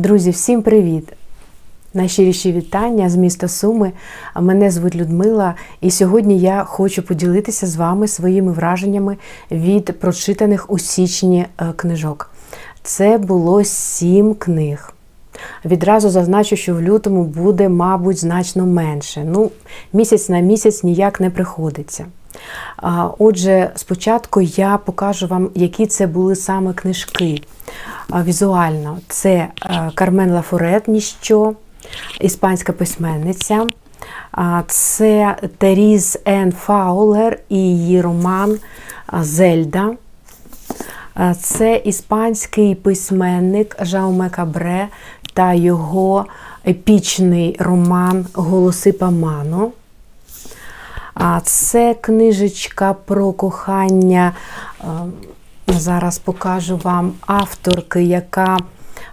Друзі, всім привіт! Найщиріші вітання з міста Суми. Мене звуть Людмила, і сьогодні я хочу поділитися з вами своїми враженнями від прочитаних у січні е, книжок. Це було сім книг. Відразу зазначу, що в лютому буде, мабуть, значно менше. Ну, місяць на місяць ніяк не приходиться. Отже, спочатку я покажу вам, які це були саме книжки візуально. Це е, Кармен Лафорет, ніщо, іспанська письменниця. Це Теріз Ен Фаулер і її роман Зельда. Це іспанський письменник Жауме Кабре та його епічний роман Голоси Памано. Це книжечка про кохання. Зараз покажу вам авторки, яка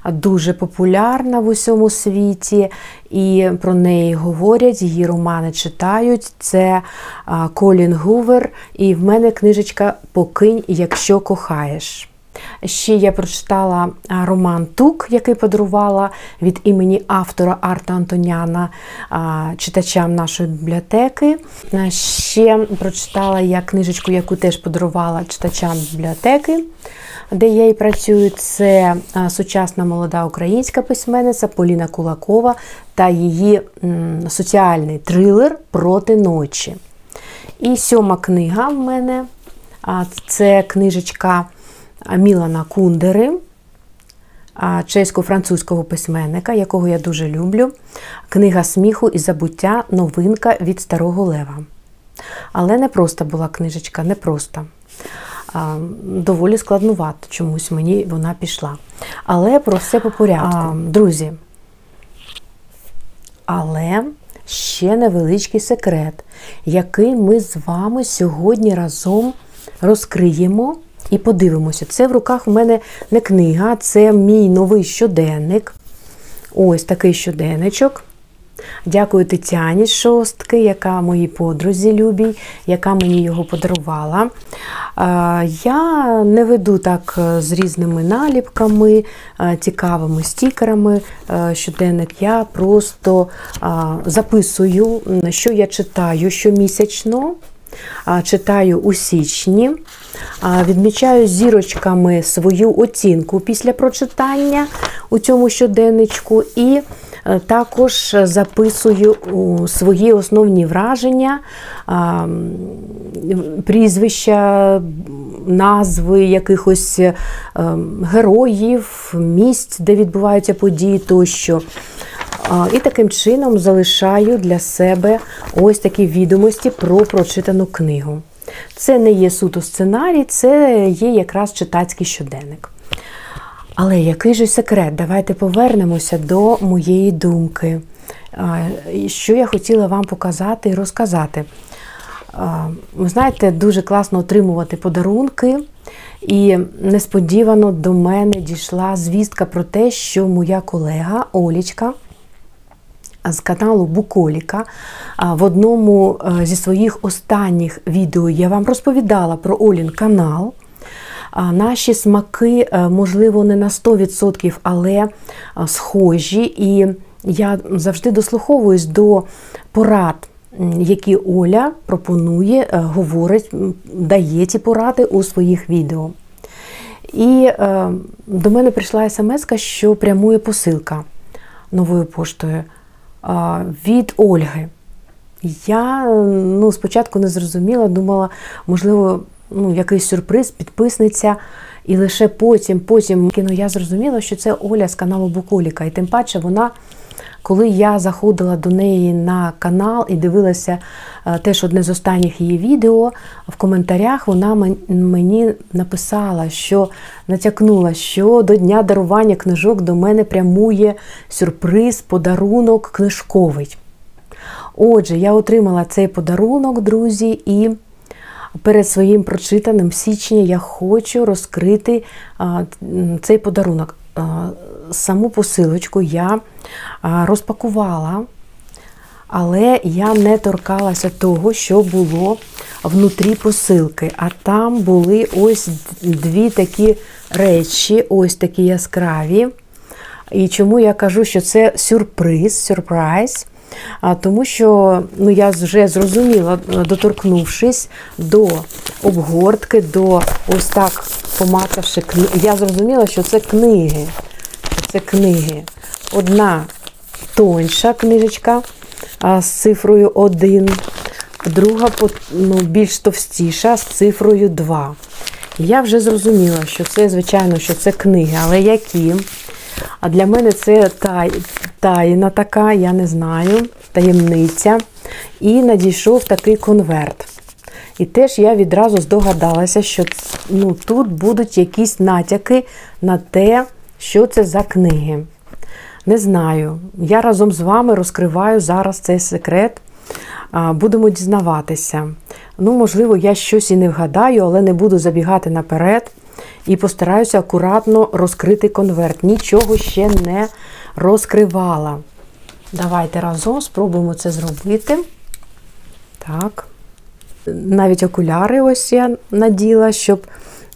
дуже популярна в усьому світі, і про неї говорять, її романи читають. Це Колін Гувер, і в мене книжечка Покинь, якщо кохаєш. Ще я прочитала роман Тук, який подарувала від імені автора Арта Антоняна читачам нашої бібліотеки. Ще прочитала я книжечку, яку теж подарувала читачам бібліотеки, де я і працюю. Це сучасна молода українська письменниця Поліна Кулакова та її соціальний трилер проти ночі. І сьома книга в мене це книжечка. Мілана Кундери, чесько-французького письменника, якого я дуже люблю. Книга сміху і забуття новинка від Старого Лева. Але не просто була книжечка, не просто. Доволі складнувато, чомусь мені вона пішла. Але про все по порядку. Друзі. Але ще невеличкий секрет, який ми з вами сьогодні разом розкриємо і подивимося. Це в руках у мене не книга, це мій новий щоденник. Ось такий щоденничок. Дякую Тетяні шостки, яка моїй подрузі любій, яка мені його подарувала. Я не веду так е, з різними наліпками, е, цікавими стікерами щоденник. Я просто записую, що я читаю щомісячно читаю у січні, відмічаю зірочками свою оцінку після прочитання у цьому щоденничку, і е, також записую свої основні враження, прізвища, назви якихось е, героїв, місць, де відбуваються події тощо. І таким чином залишаю для себе ось такі відомості про прочитану книгу. Це не є суто сценарій, це є якраз читацький щоденник. Але який же секрет? Давайте повернемося до моєї думки. Що я хотіла вам показати і розказати. Ви знаєте, дуже класно отримувати подарунки, і несподівано до мене дійшла звістка про те, що моя колега Олічка з каналу Буколіка. В одному е, зі своїх останніх відео я вам розповідала про Олін канал. Наші смаки, е, можливо, не на 100%, але е, схожі. І я завжди дослуховуюсь до порад, які Оля пропонує, говорить, дає ці поради у своїх відео. І до мене прийшла смс, що прямує посилка новою поштою від Ольги. Я ну, спочатку не зрозуміла, думала, можливо, ну, якийсь сюрприз, підписниця. І лише потім, потім ну, я зрозуміла, що це Оля з каналу Буколіка. І тим паче вона коли я заходила до неї на канал і дивилася е, теж одне з останніх її відео, в коментарях вона мені написала, що натякнула, що до дня дарування книжок до мене прямує сюрприз, подарунок книжковий. Отже, я отримала цей подарунок, друзі, і перед своїм прочитаним січня я хочу розкрити цей подарунок саму посилочку я розпакувала, але я не торкалася того, що було внутрі посилки. А там були ось дві такі речі, ось такі яскраві. І чому я кажу, що це сюрприз, сюрприз? Тому що ну, я вже зрозуміла, доторкнувшись до обгортки, до ось так помацавши книги, я зрозуміла, що це книги. Це книги. Одна тоньша книжечка з цифрою 1, друга ну, більш товстіша з цифрою 2. Я вже зрозуміла, що це, звичайно, що це книги, але які? А для мене це тай, тайна така, я не знаю, таємниця. І надійшов такий конверт. І теж я відразу здогадалася, що ну, тут будуть якісь натяки на те, що це за книги. Не знаю. Я разом з вами розкриваю зараз цей секрет. Будемо дізнаватися. Ну, можливо, я щось і не вгадаю, але не буду забігати наперед і постараюся акуратно розкрити конверт. Нічого ще не розкривала. Давайте разом спробуємо це зробити. Так. Навіть окуляри ось я наділа, щоб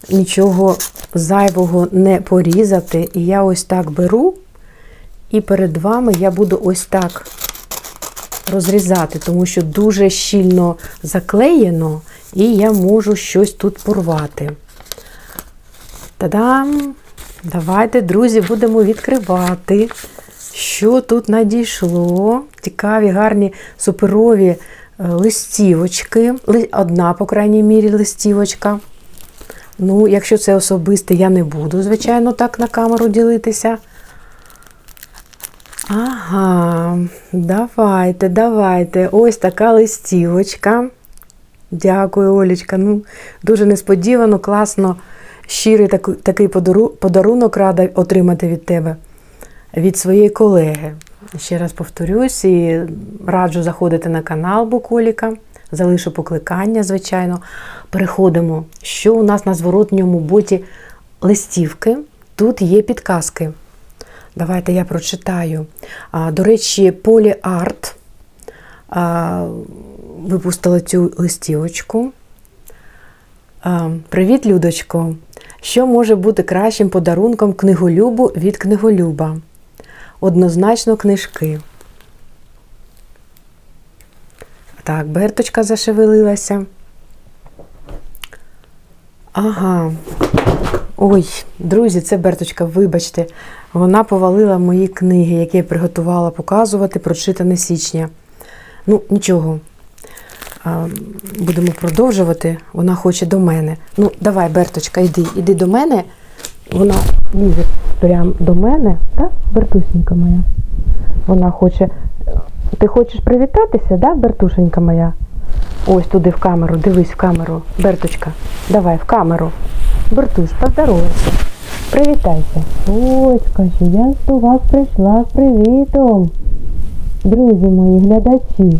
нічого зайвого не порізати. І я ось так беру, і перед вами я буду ось так розрізати, тому що дуже щільно заклеєно, і я можу щось тут порвати. Та-дам! Давайте, друзі, будемо відкривати, що тут надійшло. Цікаві, гарні, суперові е, листівочки. Одна, по крайній мірі, листівочка. Ну, якщо це особисте, я не буду, звичайно, так на камеру ділитися. Ага, давайте, давайте. Ось така листівочка. Дякую, Олечка. Ну, Дуже несподівано, класно щирий такий подарунок рада отримати від тебе, від своєї колеги. Ще раз повторюсь і раджу заходити на канал Буколіка, залишу покликання, звичайно. Переходимо, що у нас на зворотньому боті листівки. Тут є підказки. Давайте я прочитаю. До речі, Полі Арт випустила цю листівочку. Привіт, Людочко! Що може бути кращим подарунком книголюбу від книголюба? Однозначно книжки. Так, Берточка зашевелилася. Ага. Ой, друзі, це Берточка, вибачте, вона повалила мої книги, які я приготувала показувати, прочитане січня. Ну, нічого будемо продовжувати. Вона хоче до мене. Ну, давай, Берточка, йди, іди до мене. Вона лізе прямо до мене, так, Бертусенька моя? Вона хоче. Ти хочеш привітатися, да, Бертушенька моя? Ось туди в камеру, дивись в камеру. Берточка, давай в камеру. Бертуш, поздоровайся. Привітайся. Ось, каже, я до вас прийшла з привітом. Друзі мої глядачі.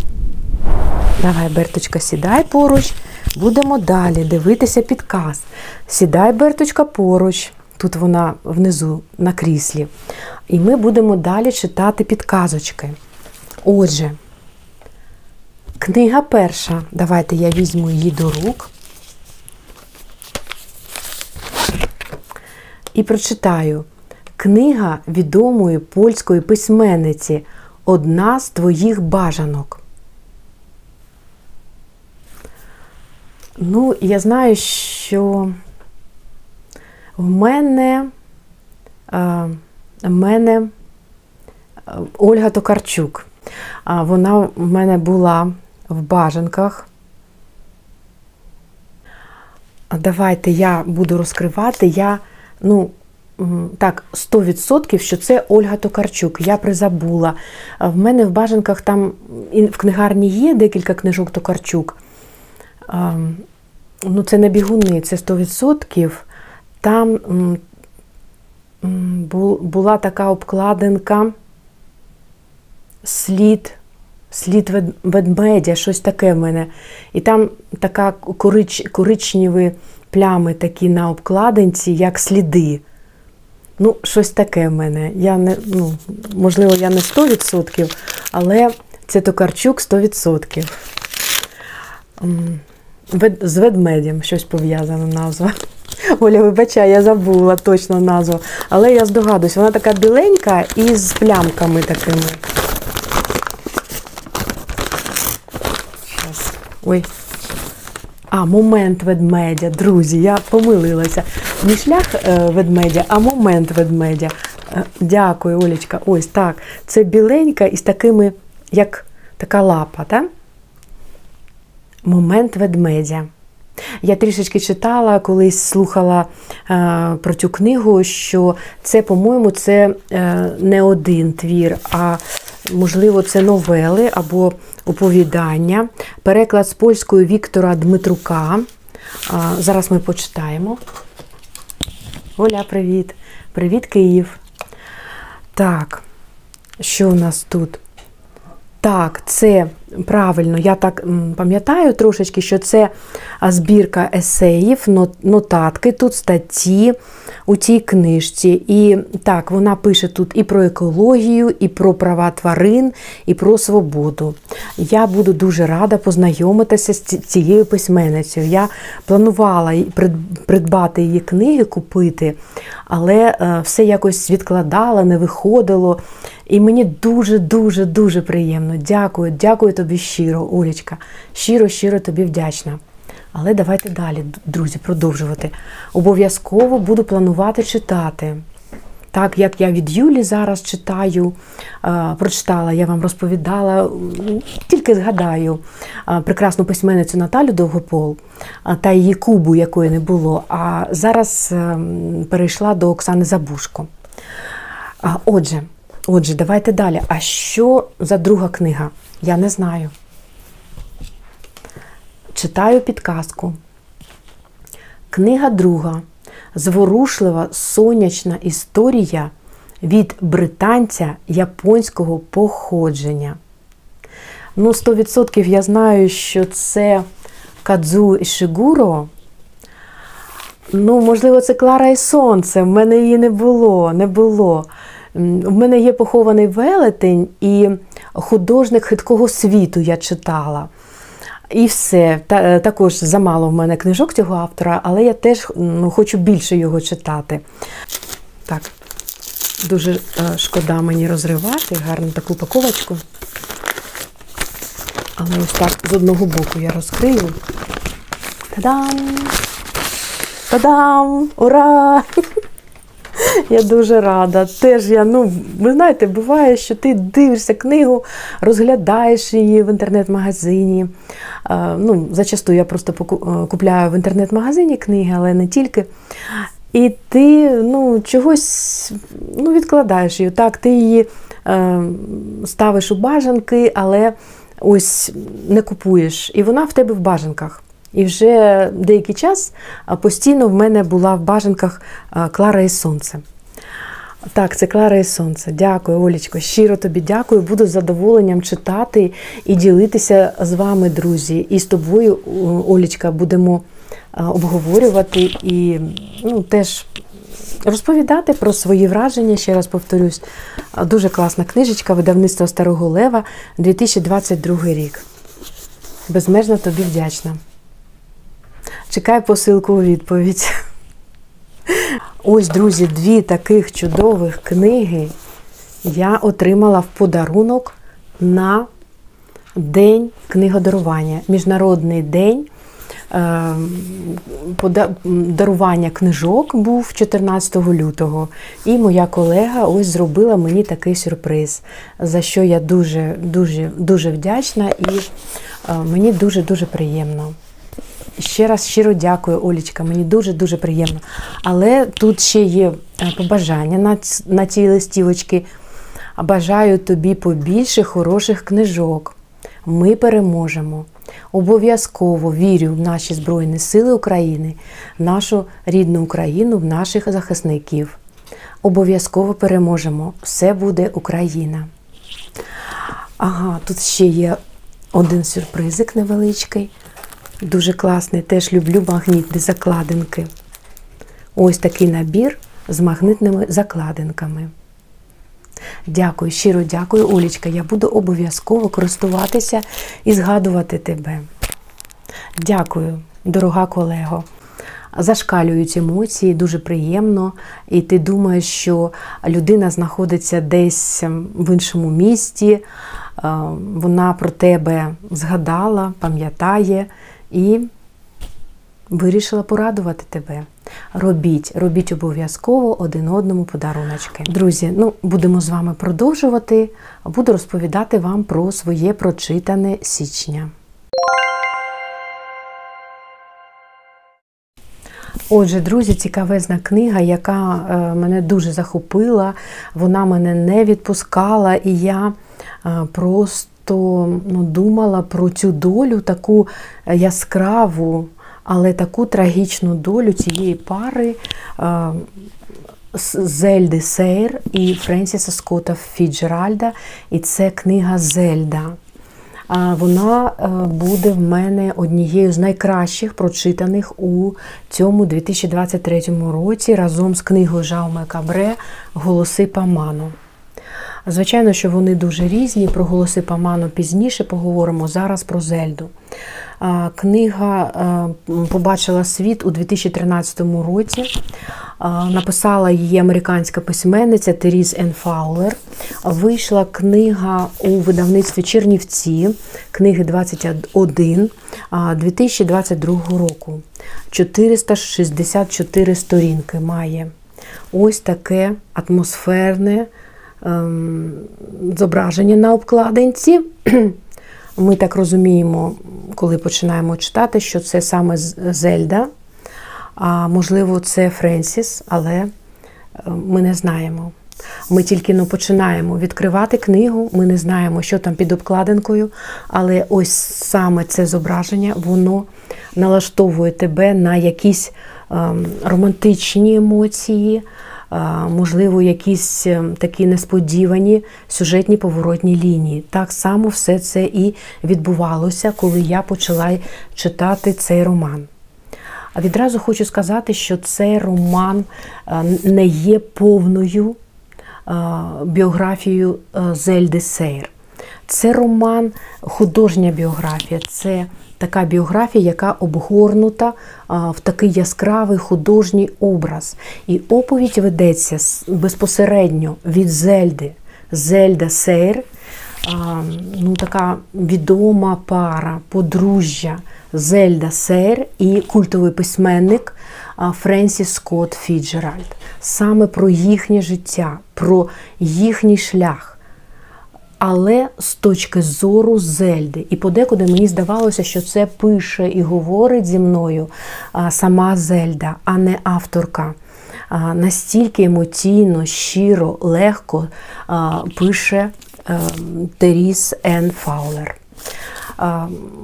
Давай, Берточка, сідай поруч, будемо далі дивитися підказ. Сідай, Берточка, поруч. Тут вона внизу на кріслі. І ми будемо далі читати підказочки. Отже, книга перша. Давайте я візьму її до рук. І прочитаю. Книга відомої польської письменниці Одна з твоїх бажанок. Ну, я знаю, що в мене в мене Ольга Токарчук. Вона в мене була в бажанках. Давайте я буду розкривати. Я, ну, так, 100%, що це Ольга Токарчук. Я призабула. В мене в бажанках там в книгарні є декілька книжок Токарчук ну це не бігуни, це 100%. Там була така обкладинка, слід, слід ведмедя, щось таке в мене. І там така корич, коричневі плями такі на обкладинці, як сліди. Ну, щось таке в мене. Я не, ну, Можливо, я не 100%, але це Токарчук 100% з ведмедем щось пов'язана назва. Оля, вибачай, я забула точно назву. Але я здогадуюсь, вона така біленька і з плямками такими. Ой. А, момент ведмедя, друзі, я помилилася. Не шлях е, ведмедя, а момент ведмедя. Е, Дякую, Олечка. Ось так. Це біленька із такими, як така лапа, так? Момент ведмедя. Я трішечки читала, колись слухала е, про цю книгу, що це, по-моєму, це е, не один твір, а можливо, це новели або оповідання. Переклад з польської Віктора Дмитрука. Зараз ми почитаємо. Оля, привіт! Привіт, Київ! Так, що у нас тут? Так, це правильно, я так пам'ятаю трошечки, що це збірка есеїв, нотатки, тут статті у цій книжці. І так, вона пише тут і про екологію, і про права тварин, і про свободу. Я буду дуже рада познайомитися з цією письменницею. Я планувала придбати її книги, купити, але е, все якось відкладала, не виходило. І мені дуже-дуже дуже приємно. Дякую, дякую тобі щиро, Олічка. Щиро, щиро тобі вдячна. Але давайте далі, друзі, продовжувати. Обов'язково буду планувати читати. Так, як я від Юлі зараз читаю, е, прочитала, я вам розповідала, тільки згадаю е, прекрасну письменницю Наталю Довгопол е, та її кубу, якої не було. А зараз е, перейшла до Оксани Забушко. Отже, отже, давайте далі. А що за друга книга? Я не знаю. Читаю підказку. Книга друга. Зворушлива сонячна історія від британця японського походження. Ну, 100% я знаю, що це Кадзу Ішигуро. Ну, можливо, це Клара і Сонце. В мене її не було, не було. В мене є похований велетень і художник хиткого світу я читала. І все. Та, е, також замало в мене книжок цього автора, але я теж ну, хочу більше його читати. Так, дуже е, шкода мені розривати, гарну таку упаковочку. Але ось так з одного боку я розкрию. Та-дам! Та-дам! Ура! Я дуже рада. Теж я, ну, ви знаєте, буває, що ти дивишся книгу, розглядаєш її в інтернет-магазині. Е, Ну, зачасту я просто е, купляю в інтернет-магазині книги, але не тільки. І ти ну, чогось ну, відкладаєш її. Так, ти її е, ставиш у бажанки, але ось не купуєш. І вона в тебе в бажанках. І вже деякий час постійно в мене була в бажанках Клара і Сонце. Так, це Клара і Сонце. Дякую, Олічко. Щиро тобі дякую. Буду з задоволенням читати і ділитися з вами, друзі. І з тобою, Олічка, будемо обговорювати і ну, теж розповідати про свої враження. Ще раз повторюсь. Дуже класна книжечка видавництва Старого Лева 2022 рік. Безмежно тобі вдячна. Чекай посилку у відповідь. Ось, друзі, дві таких чудових книги я отримала в подарунок на День книгодарування. Міжнародний день е, дарування книжок був 14 лютого. І моя колега ось зробила мені такий сюрприз, за що я дуже, дуже, дуже вдячна і е, мені дуже-дуже приємно. Ще раз щиро дякую, Олічка. Мені дуже дуже приємно. Але тут ще є е, побажання на, на цій листівочці. Бажаю тобі побільше хороших книжок. Ми переможемо. Обов'язково вірю в наші Збройні Сили України, в нашу рідну Україну, в наших захисників. Обов'язково переможемо. Все буде Україна. Ага, тут ще є один сюрпризик невеличкий. Дуже класний. Теж люблю магнітні закладинки. Ось такий набір з магнитними закладинками. Дякую, щиро дякую, Олічка. Я буду обов'язково користуватися і згадувати тебе. Дякую, дорога колего. зашкалюють емоції, дуже приємно, і ти думаєш, що людина знаходиться десь в іншому місті, вона про тебе згадала, пам'ятає і вирішила порадувати тебе. Робіть, робіть обов'язково один одному подаруночки. Друзі, ну будемо з вами продовжувати. Буду розповідати вам про своє прочитане січня. Отже, друзі, цікавезна книга, яка е, мене дуже захопила, вона мене не відпускала, і я е, просто ну, думала про цю долю, таку яскраву, але таку трагічну долю цієї пари е, Зельди Сейр і Френсіса Скотта Фіджеральда. І це книга Зельда. Вона е, буде в мене однією з найкращих прочитаних у цьому 2023 році разом з книгою Жауме Кабре Голоси Паману. Звичайно, що вони дуже різні. Про голоси Паману пізніше поговоримо зараз про Зельду. Книга е, побачила світ у 2013 році. Написала її американська письменниця Теріз Ен Фаулер. Вийшла книга у видавництві Чернівці, книги 21 2022 року. 464 сторінки має. Ось таке атмосферне зображення на обкладинці. Ми так розуміємо, коли починаємо читати, що це саме Зельда, а можливо, це Френсіс, але е, ми не знаємо. Ми тільки ну, починаємо відкривати книгу, ми не знаємо, що там під обкладинкою, але ось саме це зображення, воно налаштовує тебе на якісь ем, романтичні емоції можливо, якісь е, такі несподівані сюжетні поворотні лінії. Так само все це і відбувалося, коли я почала читати цей роман. А відразу хочу сказати, що цей роман е, не є повною е, біографією Зельди Сейр. Це роман, художня біографія, це така біографія, яка обгорнута в такий яскравий художній образ. І оповідь ведеться безпосередньо від Зельди, Зельда Сейр, ну, така відома пара, подружжя Зельда Сейр і культовий письменник Френсіс Скотт Фіцджеральд. Саме про їхнє життя, про їхній шлях але з точки зору Зельди. І подекуди мені здавалося, що це пише і говорить зі мною сама Зельда, а не авторка. Настільки емоційно, щиро, легко пише ем, Теріз Енн Фаулер.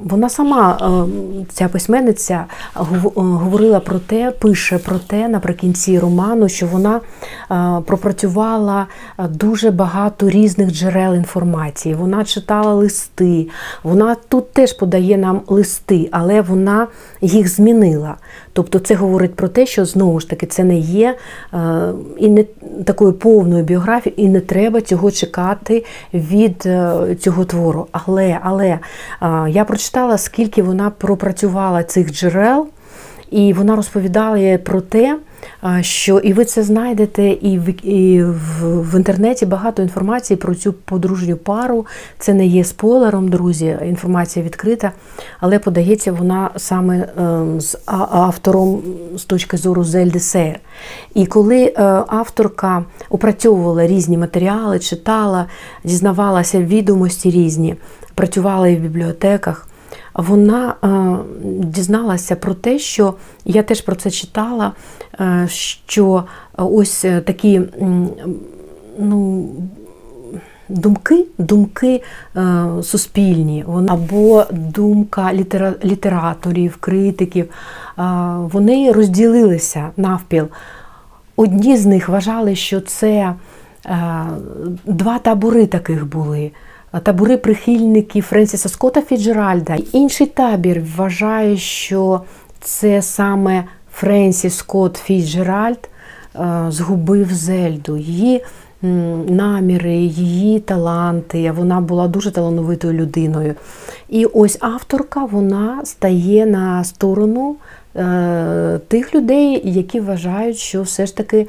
Вона сама, ця письменниця, говорила про те, пише про те наприкінці роману, що вона пропрацювала дуже багато різних джерел інформації. Вона читала листи, вона тут теж подає нам листи, але вона їх змінила. Тобто це говорить про те, що знову ж таки це не є і не такою повною біографією, і не треба цього чекати від е, цього твору. Але, але я прочитала, скільки вона пропрацювала цих джерел, і вона розповідала про те, що і ви це знайдете, і в і в, в інтернеті багато інформації про цю подружню пару. Це не є спойлером, друзі. Інформація відкрита, але подається вона саме ем, з автором з точки зору Зельди Сейр. І коли е, авторка опрацьовувала різні матеріали, читала, дізнавалася відомості різні, працювала і в бібліотеках вона е, дізналася про те, що я теж про це читала, е, що ось такі ну, думки думки е, суспільні, або думка літера, літераторів, критиків, вони розділилися навпіл. Одні з них вважали, що це два табори таких були табори прихильників Френсіса Скотта Фіджеральда. Інший табір вважає, що це саме Френсіс Скотт Фіджеральд е, згубив Зельду. Її наміри, її таланти. Вона була дуже талановитою людиною. І ось авторка вона стає на сторону е, тих людей, які вважають, що все ж таки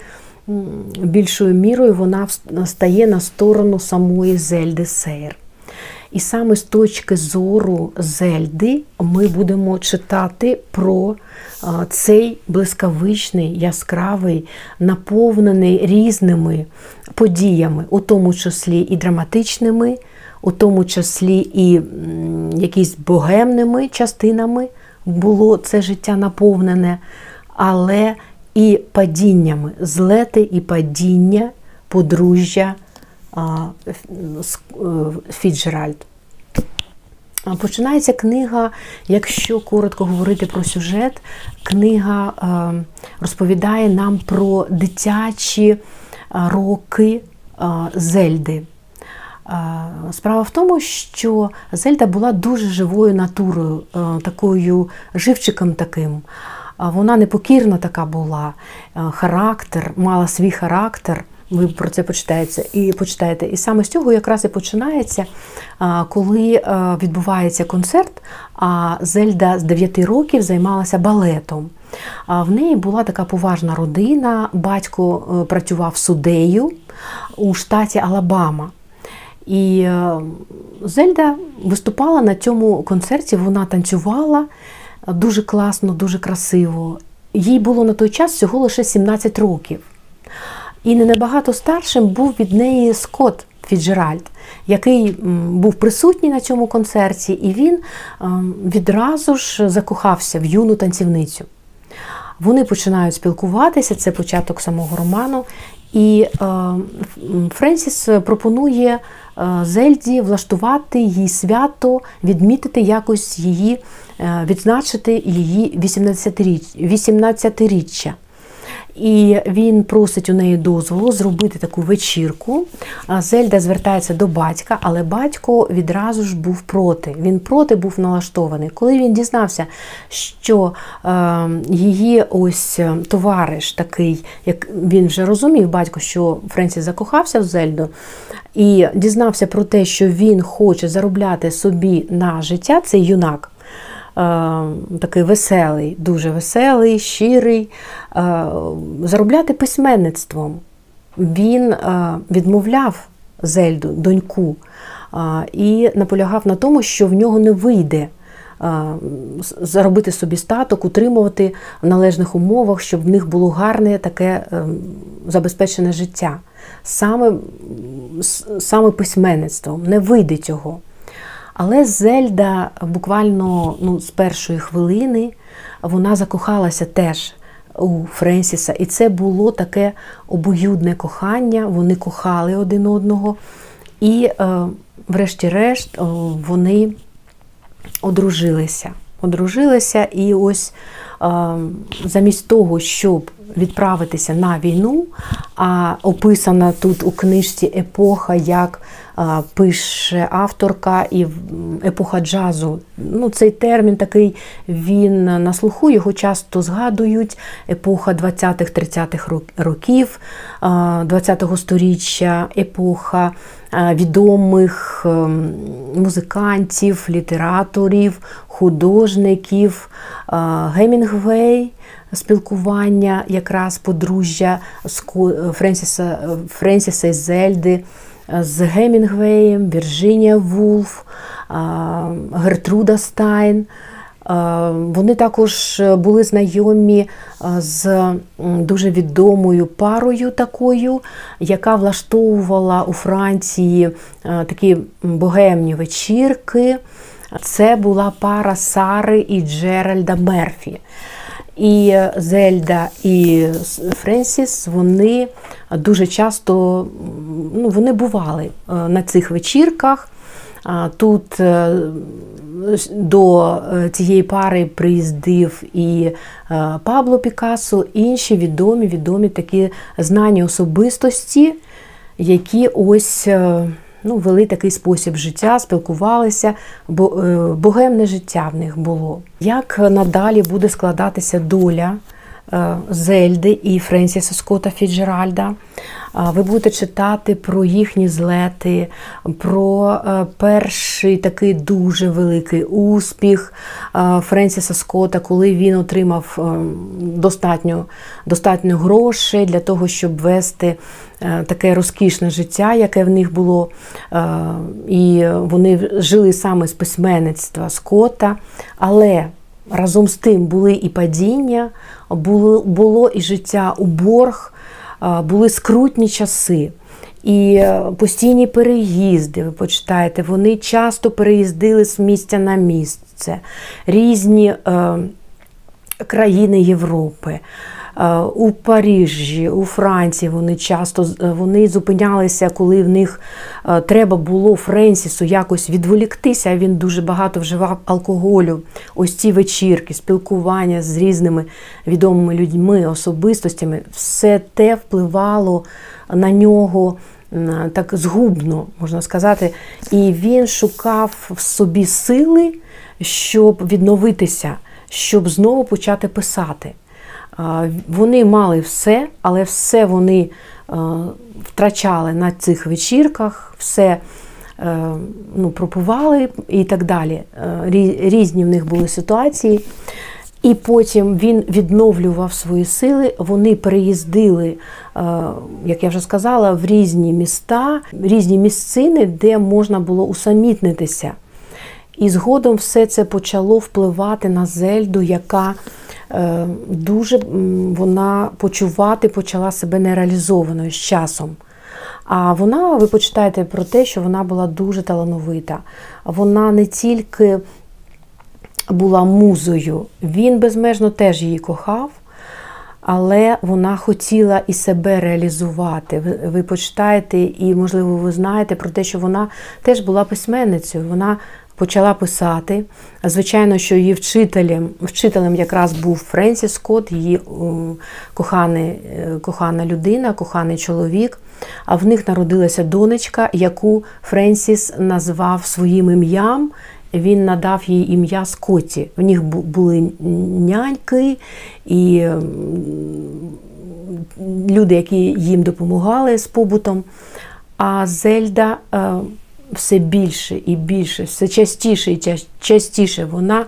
більшою мірою вона стає на сторону самої Зельди Сейр. І саме з точки зору Зельди ми будемо читати про цей блискавичний, яскравий, наповнений різними подіями, у тому числі і драматичними, у тому числі і якісь богемними частинами було це життя наповнене, але і падіннями, злети і падіння подружжя Фіджеральд. Починається книга, якщо коротко говорити про сюжет, книга розповідає нам про дитячі роки Зельди. Справа в тому, що Зельда була дуже живою натурою, такою живчиком таким. Вона непокірна така була, характер, мала свій характер. Ви про це почитаєте і почитаєте. І саме з цього якраз і починається, коли відбувається концерт. А Зельда з 9 років займалася балетом. В неї була така поважна родина. Батько е, працював судею у штаті Алабама. І е, Зельда виступала на цьому концерті, вона танцювала дуже класно, дуже красиво. Їй було на той час всього лише 17 років. І не набагато старшим був від неї Скотт Фіджеральд, який був присутній на цьому концерті, і він відразу ж закохався в юну танцівницю. Вони починають спілкуватися, це початок самого роману. І Френсіс пропонує Зельді влаштувати їй свято, відмітити якось її, е, відзначити її 18-річчя. І він просить у неї дозволу зробити таку вечірку. Зельда звертається до батька, але батько відразу ж був проти. Він проти був налаштований. Коли він дізнався, що е, її ось е, товариш такий, як він вже розумів, батько, що Френсіс закохався в Зельду, і дізнався про те, що він хоче заробляти собі на життя, цей юнак. Е, такий веселий, дуже веселий, щирий, е, заробляти письменництвом. Він е, відмовляв Зельду, доньку, і наполягав на тому, що в нього не вийде. Заробити собі статок, утримувати в належних умовах, щоб в них було гарне таке забезпечене життя. Саме саме письменництвом не вийде цього. Але Зельда буквально ну, з першої хвилини вона закохалася теж у Френсіса. І це було таке обоюдне кохання, вони кохали один одного. І, е, врешті-решт, вони одружилися. Одружилися, і ось е, замість того, щоб відправитися на війну, а описана тут у книжці епоха як пише авторка і епоха джазу. Ну, Цей термін такий він на слуху, його часто згадують. Епоха 20-30-х років, 20-го сторіччя, епоха відомих ем, музикантів, літераторів, художників, Гемінгвей. Спілкування якраз подружжя Френсіса Френсіса і Зельди з Гемінгвеєм, Вірджинія Вулф, Гертруда Стайн. Вони також були знайомі з дуже відомою парою такою, яка влаштовувала у Франції такі богемні вечірки. Це була пара Сари і Джеральда Мерфі. І Зельда і Френсіс вони дуже часто ну, вони бували е, на цих вечірках. Тут е, до е, цієї пари приїздив і Пабло Пікассо, інші відомі відомі такі знані особистості, які ось ну, вели такий спосіб життя, спілкувалися, бо е, богемне життя в них було. Як надалі буде складатися доля Зельди і Френсіса Скотта Фіджеральда. Ви будете читати про їхні злети, про е, перший такий дуже великий успіх е, Френсіса Скотта, коли він отримав е, достатньо достатньо грошей для того, щоб вести таке розкішне життя, яке в них було. І вони жили саме з письменництва Скотта. Але разом з тим були і падіння, було, було і життя у борг були скрутні часи. І е, постійні переїзди, ви почитаєте, вони часто переїздили з місця на місце, різні е, країни Європи. Е, у Парижі, у Франції вони часто е, вони зупинялися, коли в них е, треба було Френсісу якось відволіктися. Він дуже багато вживав алкоголю. Ось ці вечірки, спілкування з різними відомими людьми, особистостями, все те впливало на нього. Так згубно, можна сказати, і він шукав в собі сили, щоб відновитися, щоб знову почати писати. Вони мали все, але все вони е, втрачали на цих вечірках, все е, ну, пропували і так далі. Е, різні в них були ситуації. І потім він відновлював свої сили. Вони переїздили, як я вже сказала, в різні міста, різні місцини, де можна було усамітнитися. І згодом все це почало впливати на Зельду, яка Е, дуже вона почувати почала себе нереалізованою з часом. А вона, ви почитаєте про те, що вона була дуже талановита. Вона не тільки була музою, він безмежно теж її кохав, але вона хотіла і себе реалізувати. Ви, ви почитаєте, і, можливо, ви знаєте про те, що вона теж була письменницею. Вона почала писати. Звичайно, що її вчителем вчителем якраз був Френсіс Скотт, її коханий, е, кохана людина, коханий чоловік. А в них народилася донечка, яку Френсіс назвав своїм ім'ям. Він надав їй ім'я Скотті. В них були няньки і люди, які їм допомагали з побутом. А Зельда е, все більше і більше, все частіше і частіше вона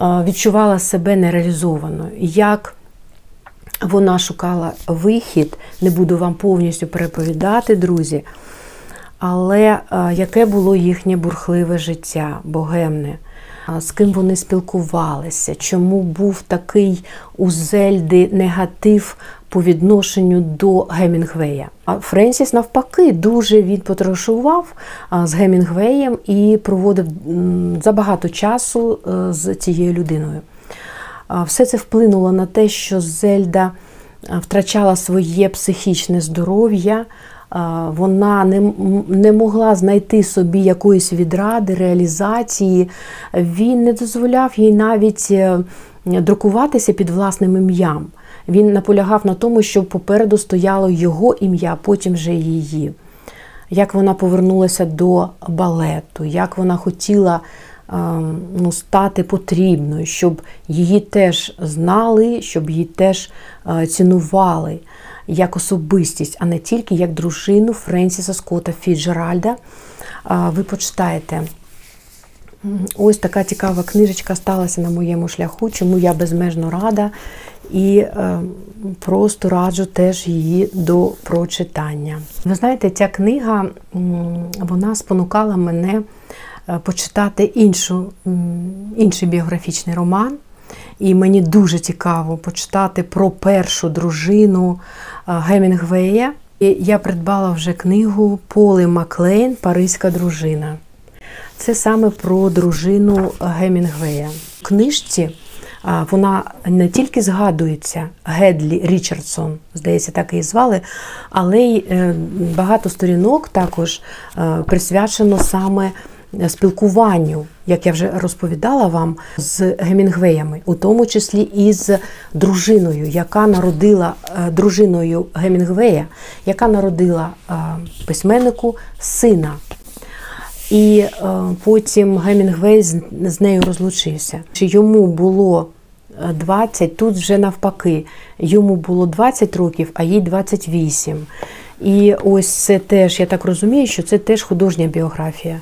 відчувала себе нереалізованою. Як вона шукала вихід, не буду вам повністю переповідати, друзі, але яке було їхнє бурхливе життя, богемне. З ким вони спілкувалися, чому був такий у Зельди негатив по відношенню до Гемінгвея. А Френсіс, навпаки, дуже він потрошував з Гемінгвеєм і проводив забагато часу е, з цією людиною. Все це вплинуло на те, що Зельда втрачала своє психічне здоров'я. Вона не не могла знайти собі якоїсь відради, реалізації. Він не дозволяв їй навіть е, друкуватися під власним ім'ям. Він наполягав на тому, щоб попереду стояло його ім'я, потім вже її. Як вона повернулася до балету, як вона хотіла ем, ну, стати потрібною, щоб її теж знали, щоб її теж е, цінували як особистість, а не тільки як дружину Френсіса Скотта Фіджеральда. Ви почитаєте. Ось така цікава книжечка сталася на моєму шляху, чому я безмежно рада і е, просто раджу теж її до прочитання. Ви знаєте, ця книга вона спонукала мене е, почитати іншу, інший біографічний роман. І мені дуже цікаво почитати про першу дружину е, Гемінгвея. І Я придбала вже книгу Поли Маклейн Паризька дружина. Це саме про дружину Гемінгвея. В книжці вона не тільки згадується Гедлі Річардсон, здається, так її звали, але й е, багато сторінок також е, присвячено саме спілкуванню, як я вже розповідала вам, з Гемінгвеями, у тому числі і з дружиною, яка народила е, дружиною Гемінгвея, яка народила письменнику сина. І потім Гемінгвей з нею розлучився. Чи йому було 20, тут вже навпаки. Йому було 20 років, а їй 28. І ось це теж, я так розумію, що це теж художня біографія.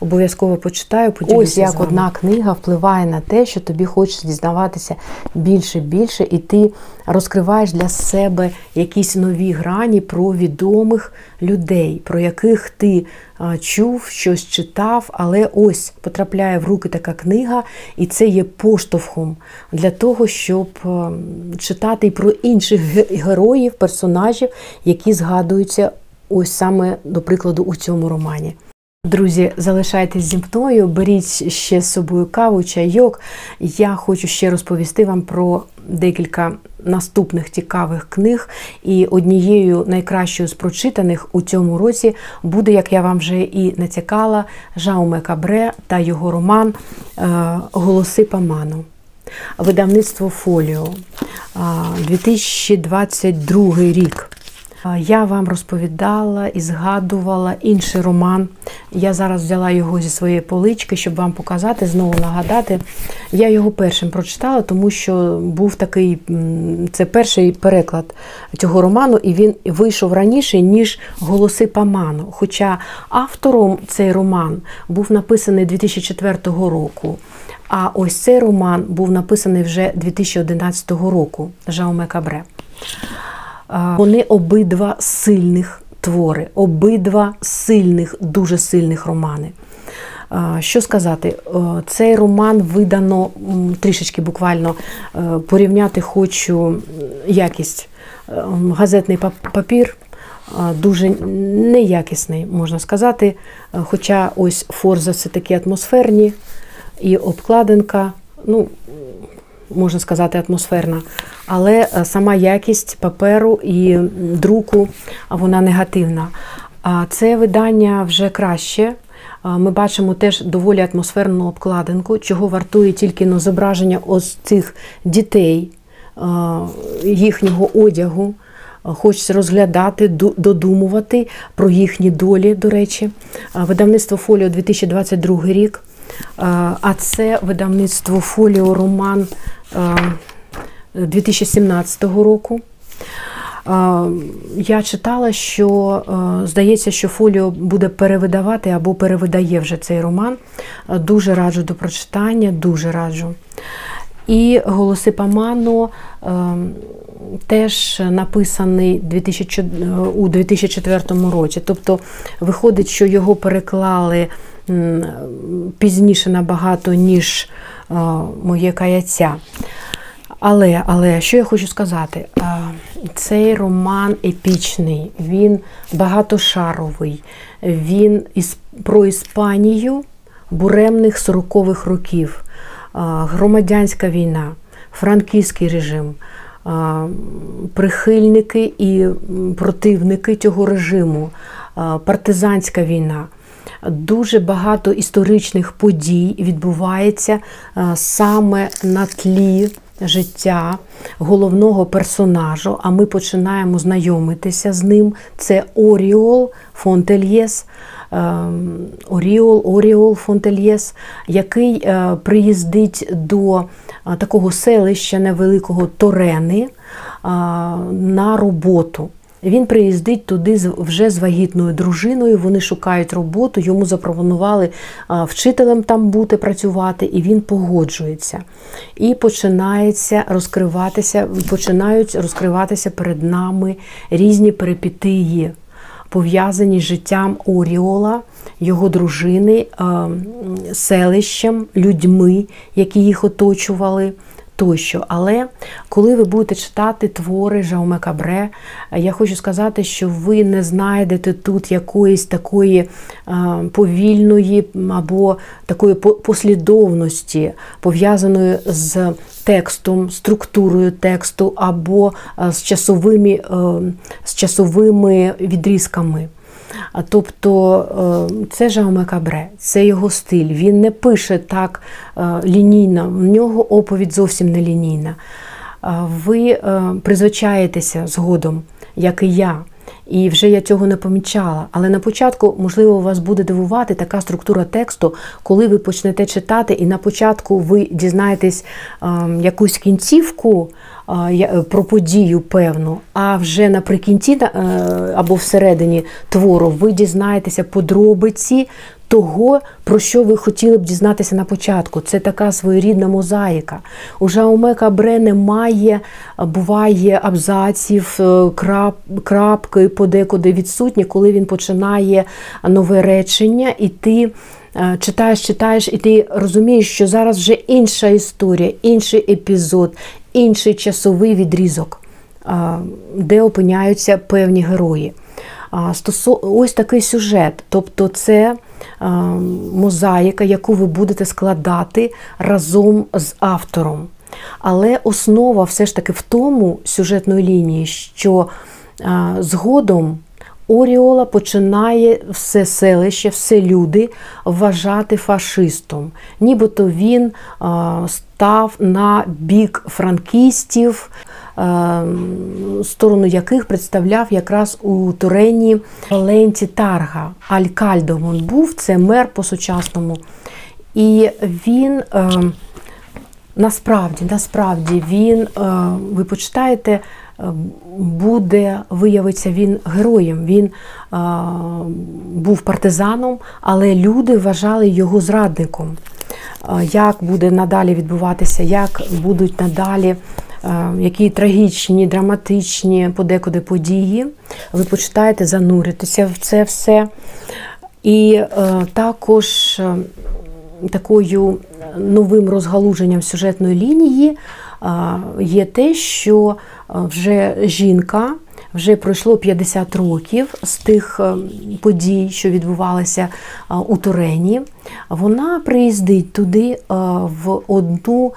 Обов'язково почитаю, поділюся Ось як з вами. одна книга впливає на те, що тобі хочеться дізнаватися більше, більше, і ти розкриваєш для себе якісь нові грані про відомих людей, про яких ти а, чув, щось читав, але ось потрапляє в руки така книга, і це є поштовхом для того, щоб а, читати і про інших героїв, персонажів, які згадуються ось саме, до прикладу, у цьому романі. Друзі, залишайтесь зі мною, беріть ще з собою каву, чайок. Я хочу ще розповісти вам про декілька наступних цікавих книг. І однією найкращою з прочитаних у цьому році буде, як я вам вже і натякала, Жауме Кабре та його роман е, Голоси Паману. Видавництво Фоліо, а, 2022 рік. Я вам розповідала і згадувала інший роман. Я зараз взяла його зі своєї полички, щоб вам показати, знову нагадати. Я його першим прочитала, тому що був такий це перший переклад цього роману, і він вийшов раніше, ніж Голоси Паману. Хоча автором цей роман був написаний 2004 року. А ось цей роман був написаний вже 2011 року Жауме Кабре. Вони обидва сильних твори, обидва сильних, дуже сильних романи. Що сказати, цей роман видано трішечки буквально е, порівняти хочу якість. Е, Газетний папір дуже неякісний, можна сказати. Е, Хоча ось форза все таки атмосферні, і обкладинка, ну, можна сказати, атмосферна. Але е, сама якість паперу і друку вона негативна. А це видання вже краще. Ми бачимо теж доволі атмосферну обкладинку, чого вартує тільки на зображення ось цих дітей, їхнього одягу. Хочеться розглядати, додумувати про їхні долі, до речі. Видавництво Фоліо 2022 рік. А, це видавництво Фоліо роман 2017 року. Я читала, що здається, що Фоліо буде перевидавати або перевидає вже цей роман. Дуже раджу до прочитання, дуже раджу. І Голоси Памано е, теж написаний 2000, у 2004 році. Тобто виходить, що його переклали пізніше набагато, ніж е, моє каяття. Але, але що я хочу сказати, цей роман епічний, він багатошаровий, він про Іспанію буремних 40-х років, громадянська війна, франківський режим, прихильники і противники цього режиму, партизанська війна. Дуже багато історичних подій відбувається саме на тлі життя головного персонажу, а ми починаємо знайомитися з ним. Це Оріол Фонтельєс. ем, Оріол, Оріол Фонтельєс, який е, приїздить до е, такого селища невеликого Торени е, на роботу. Він приїздить туди вже з вагітною дружиною. Вони шукають роботу. Йому запропонували вчителем там бути, працювати, і він погоджується. І починається розкриватися, починають розкриватися перед нами різні перипетії, пов'язані з життям Оріола, його дружини, селищем, людьми, які їх оточували тощо. Але коли ви будете читати твори Жауме Кабре, я хочу сказати, що ви не знайдете тут якоїсь такої е, повільної або такої по- послідовності, пов'язаної з текстом, структурою тексту, або е, з часовими, е, з часовими відрізками. Тобто е, це Жауме Кабре, це його стиль. Він не пише так е, лінійно, в нього оповідь зовсім не лінійна. Ви е, призвичаєтеся згодом, як і я. І вже я цього не помічала. Але на початку, можливо, вас буде дивувати така структура тексту, коли ви почнете читати, і на початку ви дізнаєтесь е, якусь кінцівку про подію певну, а вже наприкінці е, або всередині твору ви дізнаєтеся подробиці того, про що ви хотіли б дізнатися на початку. Це така своєрідна мозаїка. У Жауме Кабре немає, буває абзаців, е, крап, крапки подекуди відсутні, коли він починає нове речення, і ти. е, Читаєш, читаєш, і ти розумієш, що зараз вже інша історія, інший епізод, інший часовий відрізок, де опиняються певні герої. Ось такий сюжет. Тобто це мозаїка, яку ви будете складати разом з автором. Але основа все ж таки в тому сюжетної лінії, що згодом Оріола починає все селище, все люди вважати фашистом. Нібито він а, став на бік франкістів, а, сторону яких представляв якраз у Турені Валенті Тарга. Алькальдо він був, це мер по-сучасному. І він. Насправді, насправді він, е, ви почитаєте, е, буде, виявиться він героєм. Він е, був партизаном, але люди вважали його зрадником. Як буде надалі відбуватися, як будуть надалі які трагічні, драматичні подекуди події. Ви почитаєте, зануритеся в це все. І також такою новим розгалуженням сюжетної лінії є те, що вже жінка. Вже пройшло 50 років з тих е, подій, що відбувалися у Турені. Вона приїздить туди в одну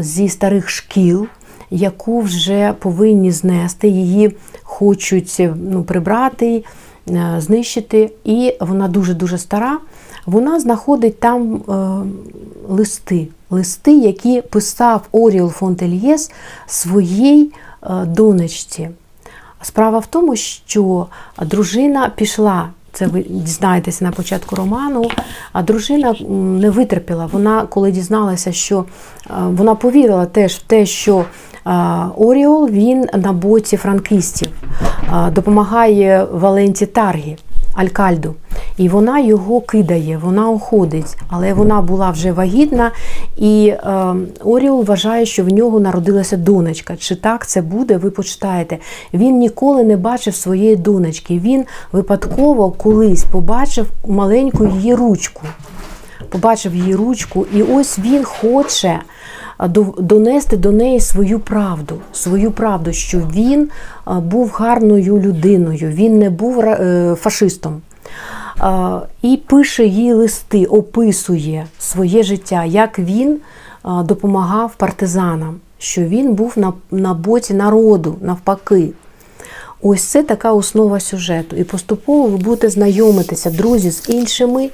зі старих шкіл, яку вже повинні знести. Її хочуть ну, прибрати, е, знищити. І вона дуже-дуже стара. Вона знаходить там е, листи, листи, які писав Оріол Фонтельєс своїй е, донечці. Справа в тому, що дружина пішла. Це ви дізнаєтеся на початку роману. А дружина не витерпіла. Вона, коли дізналася, що е, вона повірила теж в те, що Оріол він на боці франкістів, допомагає Валенті Таргі, Алькальду. І вона його кидає, вона уходить, але вона була вже вагітна, і е, Оріол вважає, що в нього народилася донечка. Чи так це буде? Ви почитаєте. Він ніколи не бачив своєї донечки. Він випадково колись побачив маленьку її ручку. Побачив її ручку, і ось він хоче донести до неї свою правду, свою правду, що він був гарною людиною, він не був е, фашистом. І пише їй листи, описує своє життя, як він допомагав партизанам, що він був на, на боці народу, навпаки. Ось це така основа сюжету. І поступово ви будете знайомитися, друзі, з іншими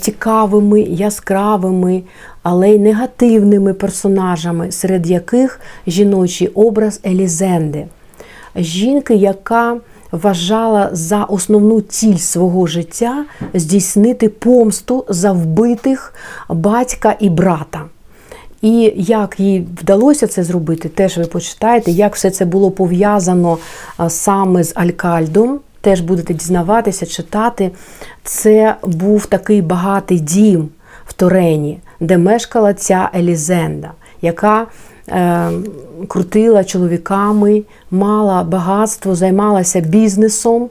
цікавими, яскравими, але й негативними персонажами, серед яких жіночий образ Елізенди. Жінки, яка вважала за основну ціль свого життя здійснити помсту за вбитих батька і брата. І як їй вдалося це зробити, теж ви почитаєте, як все це було пов'язано саме з Алькальдом. Теж будете дізнаватися, читати. Це був такий багатий дім в Турені, де мешкала ця Елізенда, яка е, крутила чоловіками, мала багатство, займалася бізнесом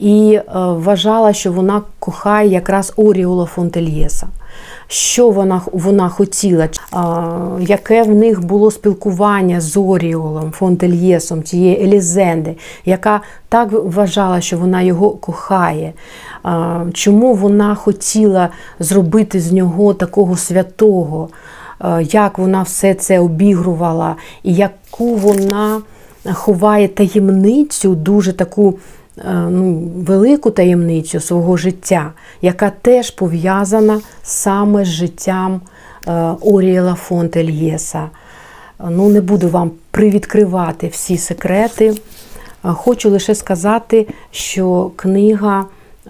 і е, вважала, що вона кохає якраз Оріола Фонтельєса. Що вона, вона хотіла, яке в них було спілкування з Оріолом, Фонтельєсом, тієї Елізенди, яка так вважала, що вона його кохає. Чому вона хотіла зробити з нього такого святого, як вона все це обігрувала, і яку вона ховає таємницю, дуже таку ну, велику таємницю свого життя, яка теж пов'язана саме з життям Оріела Орієла Фонтельєса. Ну, не буду вам привідкривати всі секрети. Хочу лише сказати, що книга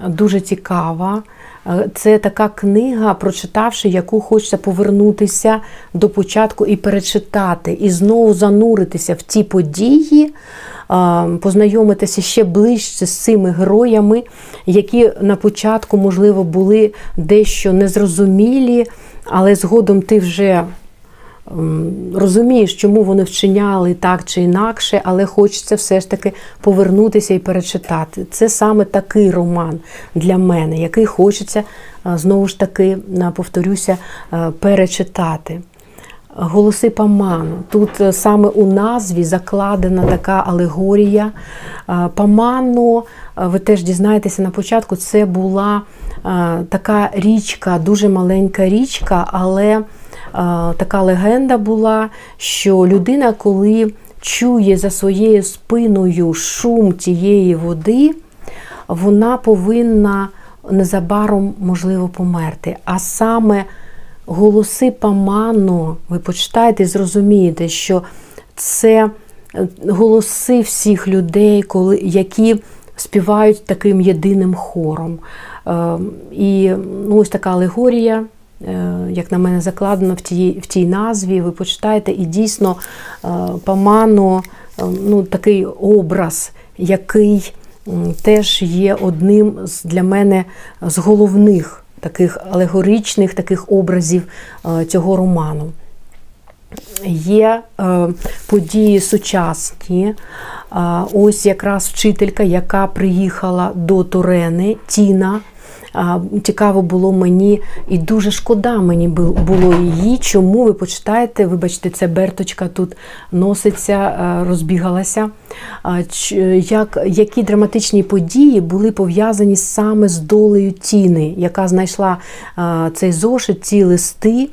дуже цікава. Е, це така книга, прочитавши, яку хочеться повернутися до початку і перечитати, і знову зануритися в ті події, познайомитися ще ближче з цими героями, які на початку, можливо, були дещо незрозумілі, але згодом ти вже розумієш, чому вони вчиняли так чи інакше, але хочеться все ж таки повернутися і перечитати. Це саме такий роман для мене, який хочеться знову ж таки, повторюся, перечитати. Голоси Паману. Тут е, саме у назві закладена така алегорія. Паману, ви теж дізнаєтеся на початку, це була така річка, дуже маленька річка, але така легенда була, що людина, коли чує за своєю спиною шум тієї води, вона повинна незабаром, можливо, померти. А саме голоси Паману, ви почитаєте і зрозумієте, що це е, голоси всіх людей, які співають таким єдиним хором. Ем, і ну, ось така алегорія. Е, як на мене, закладено в тій в тій назві, ви почитаєте, і дійсно е, Памано е, ну, такий образ, який теж є одним з для мене з головних таких алегоричних таких образів цього роману. Є події сучасні. Ось якраз вчителька, яка приїхала до Турени, Тіна. Цікаво було мені, і дуже шкода мені було її. Чому ви почитаєте? Вибачте, це Берточка тут носиться, розбігалася. Як, Які драматичні події були пов'язані саме з долею Тіни, яка знайшла цей зошит, ці листи.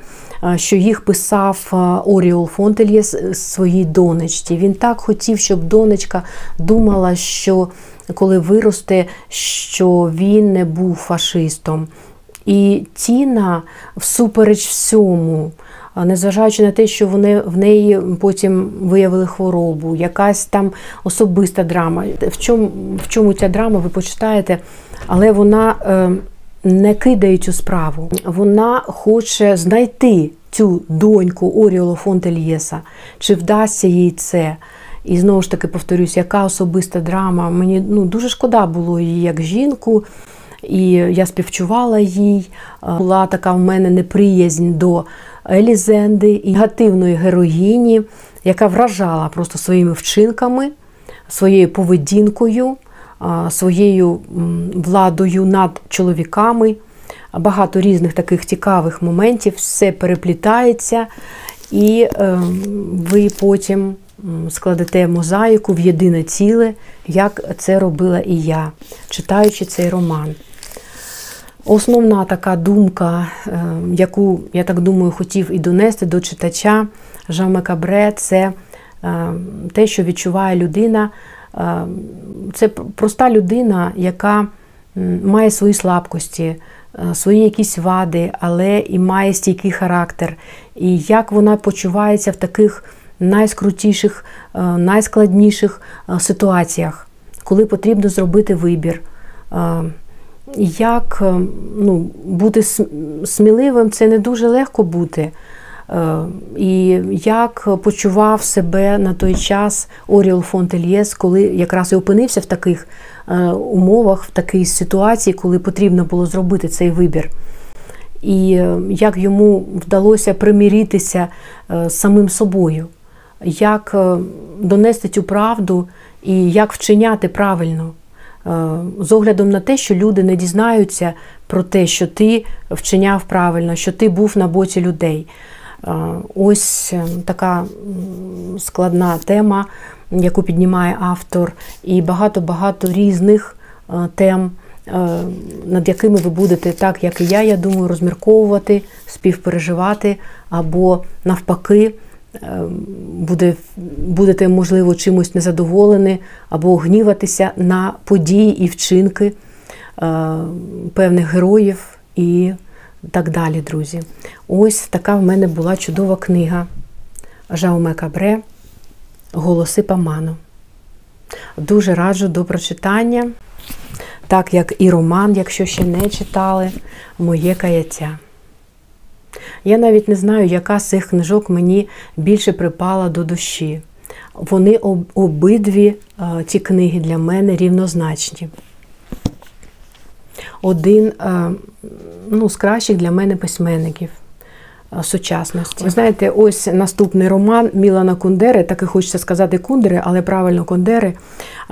Що їх писав Оріол Фонтельє своїй донечці. Він так хотів, щоб донечка думала, що коли виросте, що він не був фашистом. І Тіна, всупереч всьому, незважаючи на те, що вони в неї потім виявили хворобу, якась там особиста драма. В чому в чому ця драма, ви почитаєте, але вона е, не кидає цю справу. Вона хоче знайти цю доньку Оріола Фонтельєса, чи вдасться їй це. І знову ж таки повторюсь, яка особиста драма. Мені ну, дуже шкода було її як жінку, і я співчувала їй. Була така в мене неприязнь до Елізенди і негативної героїні, яка вражала просто своїми вчинками, своєю поведінкою, своєю владою над чоловіками. Багато різних таких цікавих моментів, все переплітається, і е, ви потім складете мозаїку в єдине ціле, як це робила і я, читаючи цей роман. Основна така думка, е, яку, я так думаю, хотів і донести до читача Жан Кабре, це е, те, що відчуває людина. Е, це проста людина, яка має свої слабкості, свої якісь вади, але і має стійкий характер. І як вона почувається в таких найскрутіших, е, найскладніших е, ситуаціях, коли потрібно зробити вибір. Е, як ну, бути сміливим, це не дуже легко бути. І як почував себе на той час Оріол Фонтельєс, коли якраз і опинився в таких умовах, в такій ситуації, коли потрібно було зробити цей вибір. І як йому вдалося приміритися з самим собою як е, донести цю правду і як вчиняти правильно. Е, з оглядом на те, що люди не дізнаються про те, що ти вчиняв правильно, що ти був на боці людей. Е, ось така складна тема, яку піднімає автор, і багато-багато різних тем, над якими ви будете, так як і я, я думаю, розмірковувати, співпереживати або навпаки. Ем, буде, будете, можливо, чимось незадоволені або гніватися на події і вчинки е, певних героїв і так далі, друзі. Ось така в мене була чудова книга Жауме Кабре Голоси Паману. Дуже раджу до прочитання, так як і роман, якщо ще не читали, Моє каяття. Я навіть не знаю, яка з цих книжок мені більше припала до душі. Вони обидві ці книги для мене рівнозначні. Один ну, з кращих для мене письменників сучасності. Ви знаєте, ось наступний роман Мілана Кундери, так і хочеться сказати Кундери, але правильно Кундери.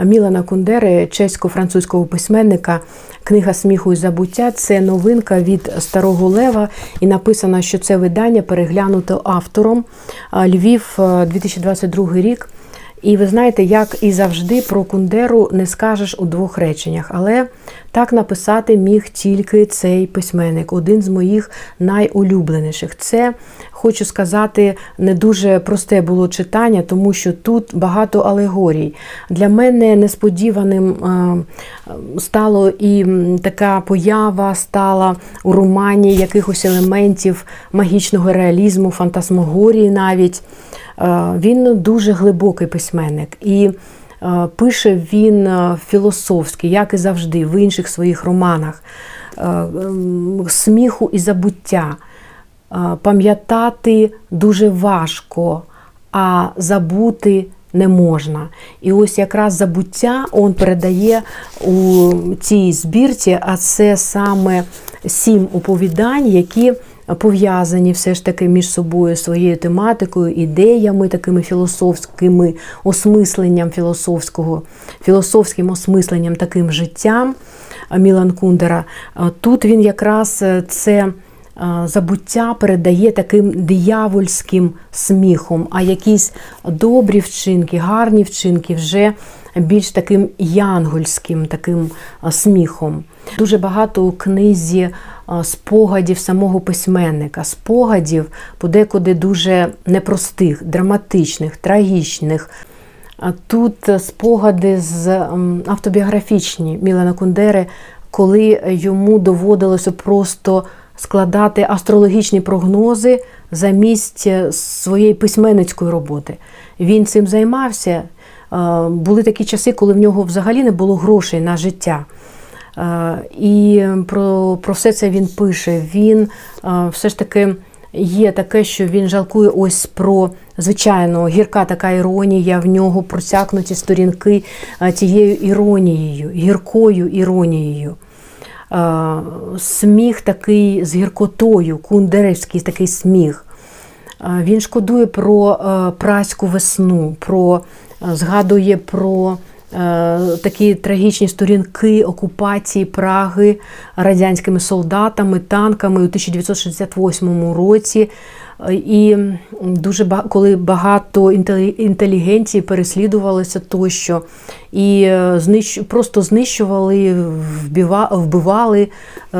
Мілана Кундери, чесько-французького письменника, книга сміху і забуття це новинка від Старого Лева, і написано, що це видання переглянуто автором Львів 2022 рік. І ви знаєте, як і завжди про Кундеру не скажеш у двох реченнях, але так написати міг тільки цей письменник, один з моїх найулюбленіших. Це, хочу сказати, не дуже просте було читання, тому що тут багато алегорій. Для мене несподіваним стало і така поява стала у романі якихось елементів магічного реалізму, фантасмогорії навіть. Він дуже глибокий письменник. І пише він філософськи, як і завжди, в інших своїх романах, сміху і забуття. Пам'ятати дуже важко, а забути не можна. І ось якраз забуття він передає у цій збірці, а це саме сім оповідань, які пов'язані все ж таки між собою своєю тематикою, ідеями, такими філософськими осмисленням філософського, філософським осмисленням таким життям Мілан Кундера. Тут він якраз е, це. Забуття передає таким диявольським сміхом, а якісь добрі вчинки, гарні вчинки вже більш таким янгольським таким сміхом. Дуже багато у книзі спогадів самого письменника, спогадів подекуди дуже непростих, драматичних, трагічних. Тут спогади з автобіографічні Мілана Кундери, коли йому доводилося просто складати астрологічні прогнози замість своєї письменницької роботи. Він цим займався. Були такі часи, коли в нього взагалі не було грошей на життя. І про про все це він пише. Він все ж таки є таке, що він жалкує ось про звичайно гірка така іронія, в нього просякнуті сторінки тією іронією, гіркою іронією. Сміх такий з гіркотою, кундеревський такий сміх. Він шкодує про праську весну, про, згадує про Е, такі трагічні сторінки окупації Праги радянськими солдатами, танками у 1968 році. І дуже коли багато інтелігенції переслідувалося тощо, і е, просто знищували, вбивали е,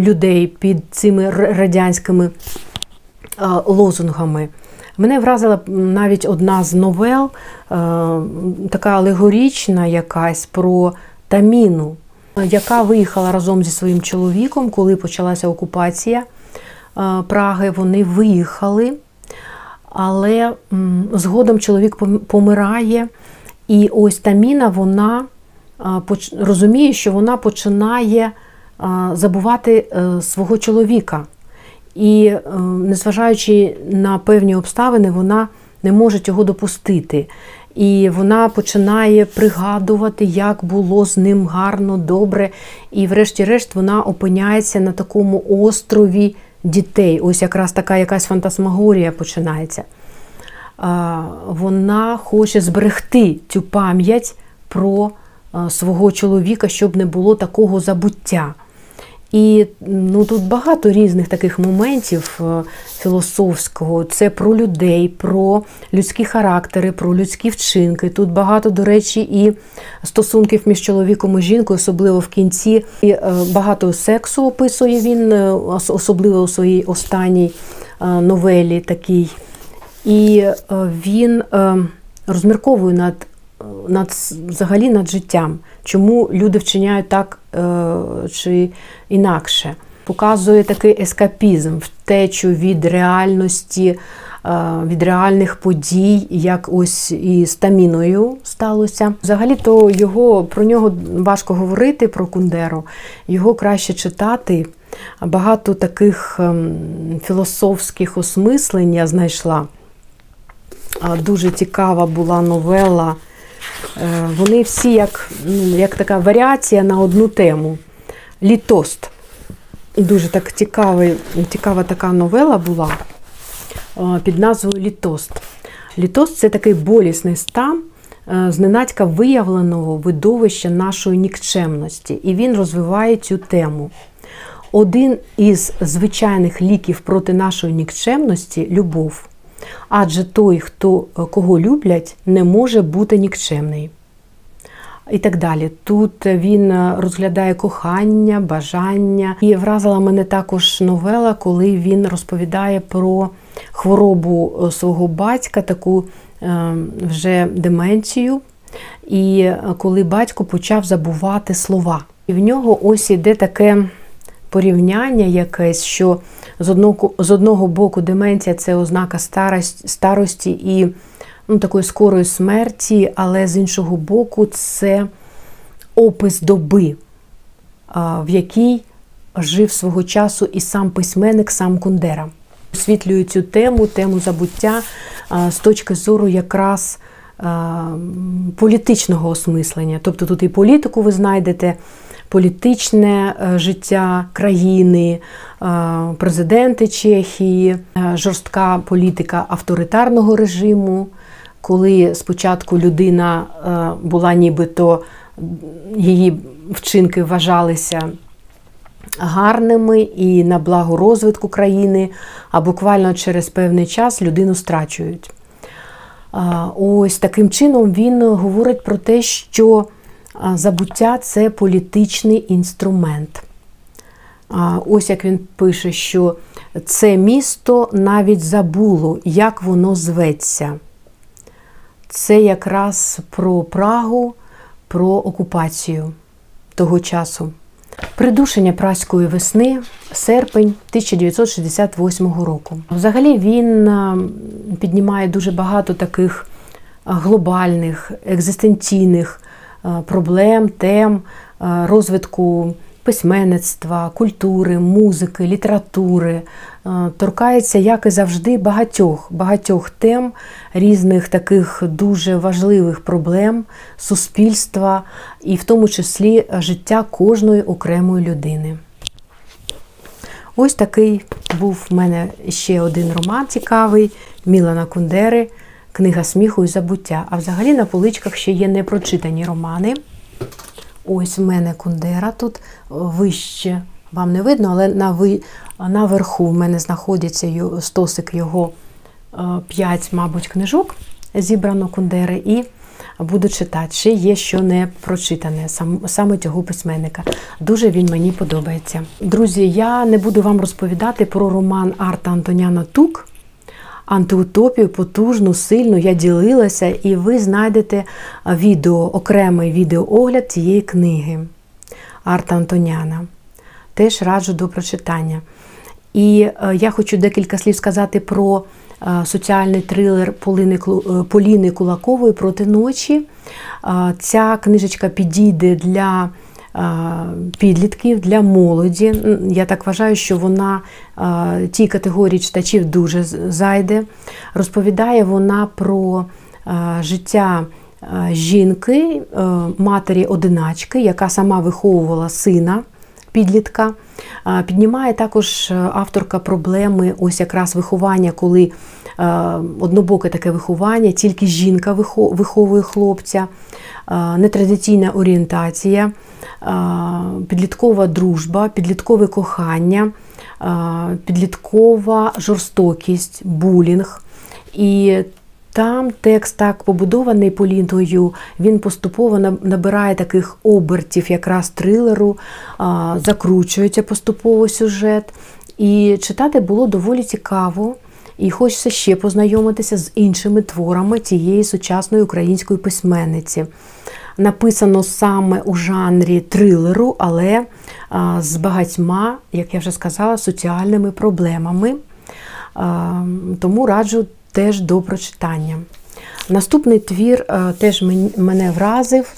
людей під цими радянськими лозунгами. Мене вразила навіть одна з новел, е, така алегорічна якась про Таміну, яка виїхала разом зі своїм чоловіком, коли почалася окупація е, Праги. Вони виїхали, але згодом чоловік помирає. І ось Таміна вона е, розуміє, що вона починає забувати свого чоловіка. І, е, незважаючи на певні обставини, вона не може цього допустити. І вона починає пригадувати, як було з ним гарно, добре. І, врешті-решт, вона опиняється на такому острові дітей. Ось якраз така якась фантасмагорія починається. Вона хоче зберегти цю пам'ять про свого чоловіка, щоб не було такого забуття. І ну, тут багато різних таких моментів е, філософського. Це про людей, про людські характери, про людські вчинки. Тут багато, до речі, і стосунків між чоловіком і жінкою, особливо в кінці. І е, Багато сексу описує він, е, особливо у своїй останній новелі такій. І він розмірковує над над взагалі над життям, чому люди вчиняють так е, чи інакше. Показує такий ескапізм, втечу від реальності, від реальних подій, як ось і з Таміною сталося. Взагалі-то його про нього важко говорити про Кундеру, його краще читати. Багато таких ем, філософських осмислень я знайшла. Дуже цікава була новела. Е, вони всі як ну, як така варіація на одну тему. Літост. Дуже так цікавий, цікава така новела була е, під назвою Літост. Літост це такий болісний стан е, зненацька виявленого видовища нашої нікчемності. І він розвиває цю тему. Один із звичайних ліків проти нашої нікчемності любов. Адже той, хто кого люблять, не може бути нікчемний і так далі. Тут він розглядає кохання, бажання. І вразила мене також новела, коли він розповідає про хворобу е, свого батька, таку е, вже деменцію. І е, коли батько почав забувати слова. І в нього ось іде таке порівняння якесь, що з одного з одного боку деменція це ознака старості, старості і ну, такої скорої смерті, але з іншого боку, це опис доби, в якій жив свого часу і сам письменник, сам Кундера. Освітлюю цю тему, тему забуття з точки зору якраз політичного осмислення. Тобто тут і політику ви знайдете, політичне е, життя країни, президенти Чехії, е, жорстка політика авторитарного режиму коли спочатку людина е, була нібито її вчинки вважалися гарними і на благо розвитку країни, а буквально через певний час людину страчують. Ось таким чином він говорить про те, що забуття це політичний інструмент. Ось як він пише, що це місто навіть забуло, як воно зветься це якраз про Прагу, про окупацію того часу. Придушення праської весни, серпень 1968 року. Взагалі він піднімає дуже багато таких глобальних, екзистенційних проблем, тем розвитку письменництва, культури, музики, літератури. Е, торкається, як і завжди, багатьох багатьох тем, різних таких дуже важливих проблем суспільства, і в тому числі життя кожної окремої людини. Ось такий був в мене ще один роман цікавий Мілана Кундери, Книга сміху і забуття. А взагалі на поличках ще є непрочитані романи. Ось в мене Кундера тут вище. Вам не видно, але на ви, наверху в мене знаходиться стосик його 5, е, мабуть, книжок, зібрано Кундери, і буду читати. Ще є що не прочитане, саме цього письменника. Дуже він мені подобається. Друзі, я не буду вам розповідати про роман Арта Антоняна Тук. Антиутопію потужну, сильну, я ділилася, і ви знайдете відео, окремий відеоогляд цієї книги Арта Антоняна. Теж раджу до прочитання. І е, я хочу декілька слів сказати про е, соціальний трилер е, Поліни Кулакової проти ночі. Ця книжечка підійде для підлітків, для молоді. Я так вважаю, що вона тій категорії читачів дуже зайде. Розповідає вона про життя жінки, матері-одиначки, яка сама виховувала сина підлітка. Піднімає також авторка проблеми, ось якраз виховання, коли однобоке таке виховання, тільки жінка виховує хлопця, нетрадиційна орієнтація, підліткова дружба, підліткове кохання, підліткова жорстокість, булінг. І там текст так побудований Поліною, він поступово набирає таких обертів, якраз трилеру, закручується поступово сюжет. І читати було доволі цікаво. І хочеться ще познайомитися з іншими творами цієї сучасної української письменниці. Написано саме у жанрі трилеру, але з багатьма, як я вже сказала, соціальними проблемами. Тому раджу теж до прочитання. Наступний твір теж мене вразив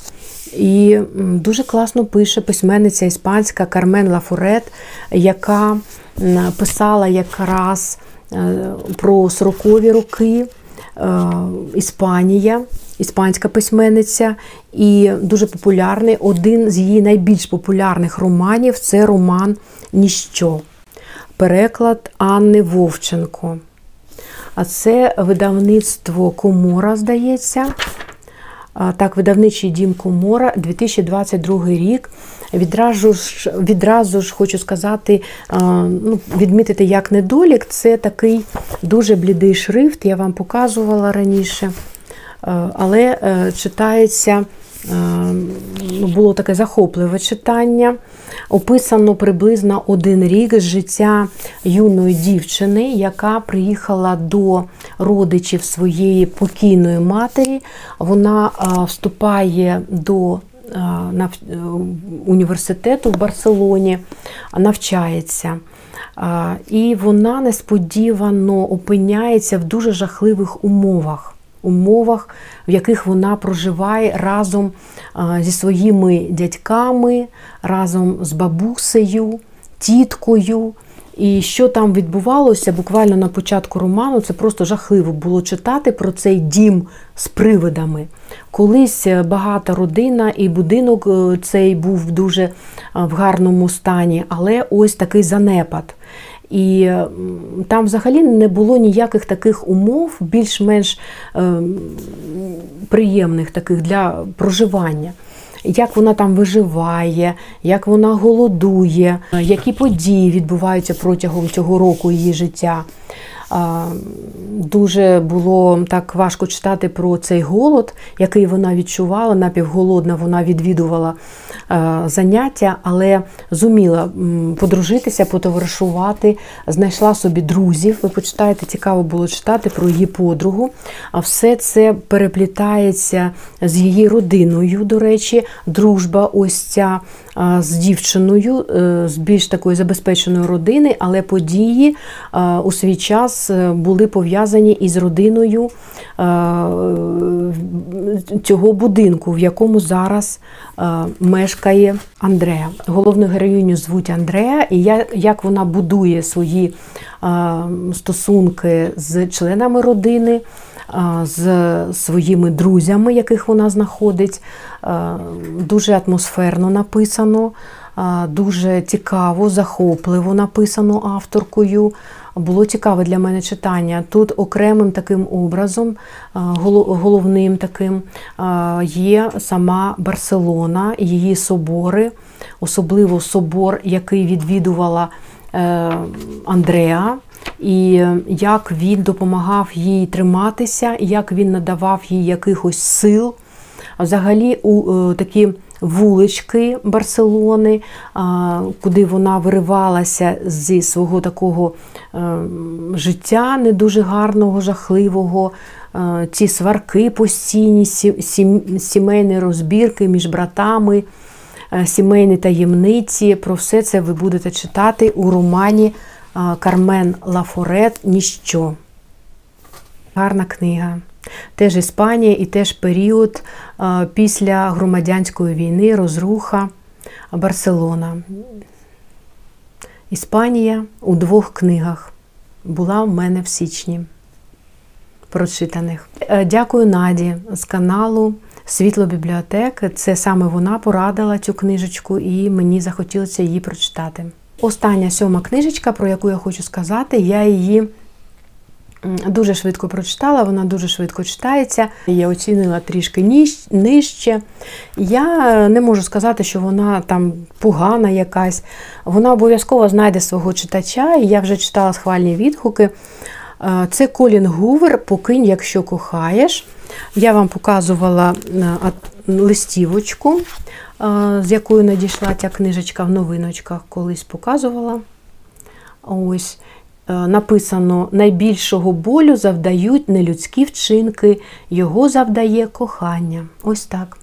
і дуже класно пише письменниця іспанська Кармен Лафурет, яка писала якраз про 40-ві роки е, Іспанія, іспанська письменниця, і дуже популярний. Один з її найбільш популярних романів це роман Ніщо. Переклад Анни Вовченко. А це видавництво Комора, здається. Так, видавничий дім Комора, 2022 рік. Відразу ж відразу ж хочу сказати, ну, відмітити як недолік, це такий дуже блідий шрифт, я вам показувала раніше, але е, читається було таке захопливе читання. Описано приблизно один рік життя юної дівчини, яка приїхала до родичів своєї покійної матері. Вона вступає до університету в Барселоні, навчається. І вона несподівано опиняється в дуже жахливих умовах умовах, в яких вона проживає разом зі своїми дядьками, разом з бабусею, тіткою. І що там відбувалося буквально на початку роману, це просто жахливо було читати про цей дім з привидами. Колись багата родина і будинок е, цей був дуже в гарному стані, але ось такий занепад. І там взагалі не було ніяких таких умов, більш-менш е, приємних таких для проживання. Як вона там виживає, як вона голодує, які події відбуваються протягом цього року її життя. Дуже було так важко читати про цей голод, який вона відчувала. Напівголодна вона відвідувала заняття, але зуміла подружитися, потоваришувати, знайшла собі друзів. Ви почитаєте, цікаво було читати про її подругу. А все це переплітається з її родиною. До речі, дружба ось ця з дівчиною е, з більш такої забезпеченої родини, але події у свій час е, були пов'язані із родиною цього будинку, в якому зараз мешкає Андрея. Головну героїню звуть Андрея, і як вона будує свої стосунки з членами родини з своїми друзями, яких вона знаходить. Дуже атмосферно написано, дуже цікаво, захопливо написано авторкою. Було цікаве для мене читання. Тут окремим таким образом, головним таким є сама Барселона, її собори, особливо собор, який відвідувала е, Андреа і як він допомагав їй триматися, як він надавав їй якихось сил. Взагалі, у е, такі вулички Барселони, куди вона виривалася зі свого такого е, життя, не дуже гарного, жахливого. Е, ці сварки постійні, сімейні розбірки між братами, сімейні таємниці. Про все це ви будете читати у романі Кармен Лафорет Ніщо. Гарна книга. Теж Іспанія і теж період після громадянської війни, розруха Барселона. Іспанія у двох книгах була в мене в січні прочитаних. Е, дякую Наді з каналу Світло бібліотек. Це саме вона порадила цю книжечку, і мені захотілося її прочитати. Остання сьома книжечка, про яку я хочу сказати, я її дуже швидко прочитала, вона дуже швидко читається. Я оцінила трішки нижче. Я не можу сказати, що вона там погана якась. Вона обов'язково знайде свого читача, і я вже читала схвальні відгуки. Це Колін Гувер, Покинь, якщо кохаєш. Я вам показувала листівочку з якою надійшла ця книжечка в новиночках, колись показувала. Ось написано: найбільшого болю завдають нелюдські вчинки, його завдає кохання. Ось так.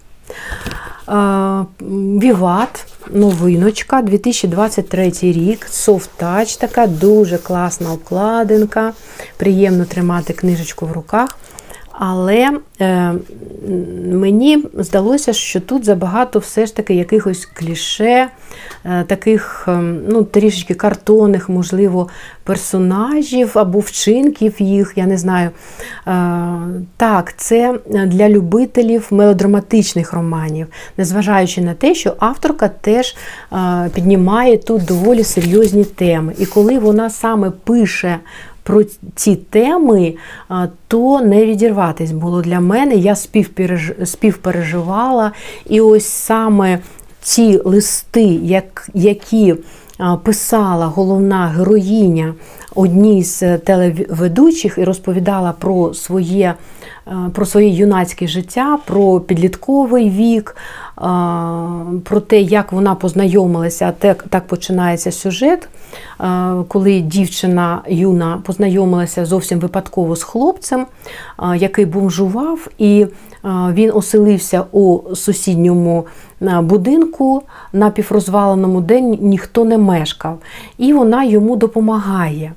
Віват, новиночка, 2023 рік, Touch, така дуже класна обкладинка. Приємно тримати книжечку в руках. Але е, мені здалося, що тут забагато все ж таки якихось кліше, е, таких е, ну, трішечки картонних, можливо, персонажів або вчинків їх, я не знаю. Е, так, це для любителів мелодраматичних романів, незважаючи на те, що авторка теж е, піднімає тут доволі серйозні теми. І коли вона саме пише про ці теми, то не відірватись було для мене. Я співпереживала. І ось саме ці листи, які писала головна героїня одній з телеведучих і розповідала про своє про своє юнацьке життя, про підлітковий вік, про те, як вона познайомилася, так, так починається сюжет, коли дівчина юна познайомилася зовсім випадково з хлопцем, який бомжував, і він оселився у сусідньому будинку на піврозваленому день ніхто не мешкав, і вона йому допомагає.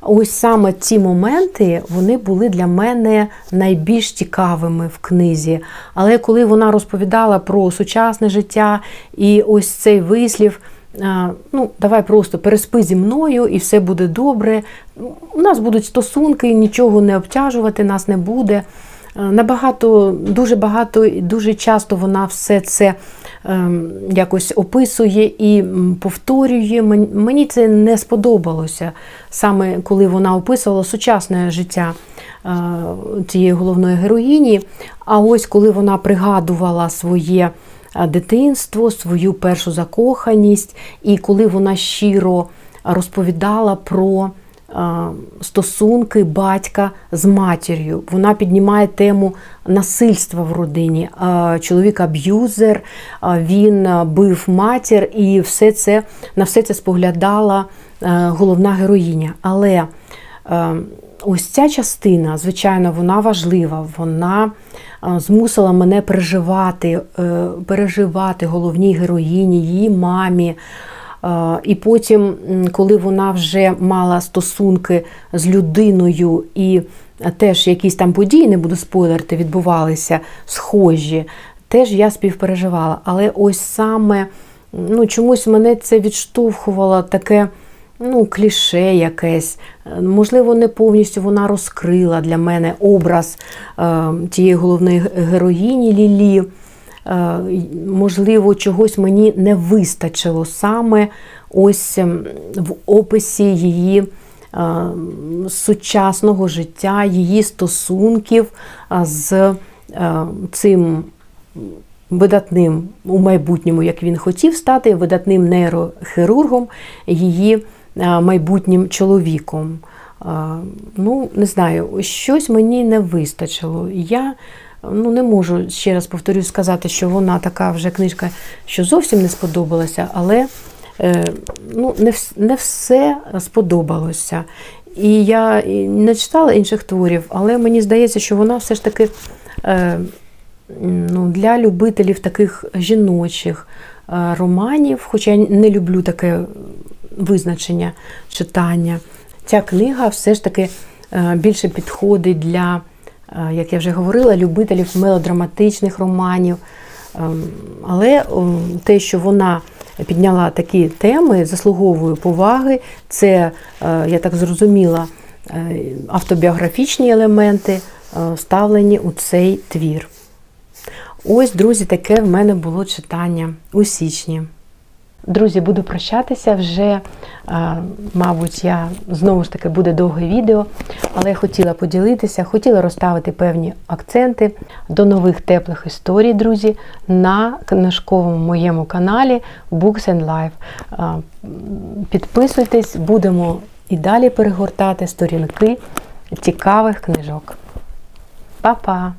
Ось саме ці моменти вони були для мене найбільш цікавими в книзі. Але коли вона розповідала про сучасне життя і ось цей вислів, ну, давай просто переспи зі мною і все буде добре. У нас будуть стосунки, нічого не обтяжувати нас не буде. Набагато, дуже багато і дуже часто вона все це ем, якось описує і повторює. Мені це не сподобалося саме коли вона описувала сучасне життя е, цієї головної героїні. А ось коли вона пригадувала своє е, дитинство, свою першу закоханість, і коли вона щиро розповідала про стосунки батька з матір'ю. Вона піднімає тему насильства в родині. Чоловік аб'юзер, він бив матір, і все це на все це споглядала головна героїня. Але ось ця частина, звичайно, вона важлива. Вона змусила мене переживати, е, переживати головній героїні, її мамі. І потім, коли вона вже мала стосунки з людиною, і теж якісь там події, не буду спойлерити, відбувалися схожі, теж я співпереживала. Але ось саме ну, чомусь мене це відштовхувало таке ну, кліше якесь. Можливо, не повністю вона розкрила для мене образ е, тієї головної героїні Лілі. Е, можливо, чогось мені не вистачило саме ось ем, в описі її е, сучасного життя, її стосунків е, з цим видатним у майбутньому, як він хотів стати, видатним нейрохірургом, її майбутнім чоловіком. Ну, не знаю, щось мені не вистачило. Я ну не можу ще раз повторюю сказати, що вона така вже книжка, що зовсім не сподобалася, але е, ну, не, не все сподобалося. І я не читала інших творів, але мені здається, що вона все ж таки е, ну, для любителів таких жіночих е, романів, хоча я не люблю таке визначення читання, ця книга все ж таки більше підходить для як я вже говорила, любителів мелодраматичних романів. Ем, але те, що вона підняла такі теми, заслуговує поваги, це, е, я так зрозуміла, е, автобіографічні елементи е, вставлені у цей твір. Ось, друзі, таке в мене було читання у січні. Друзі, буду прощатися вже, е, мабуть, я знову ж таки буде довге відео, але я хотіла поділитися, хотіла розставити певні акценти до нових теплих історій, друзі, на книжковому моєму каналі Books and Life. Е, підписуйтесь, будемо і далі перегортати сторінки цікавих книжок. Па-па!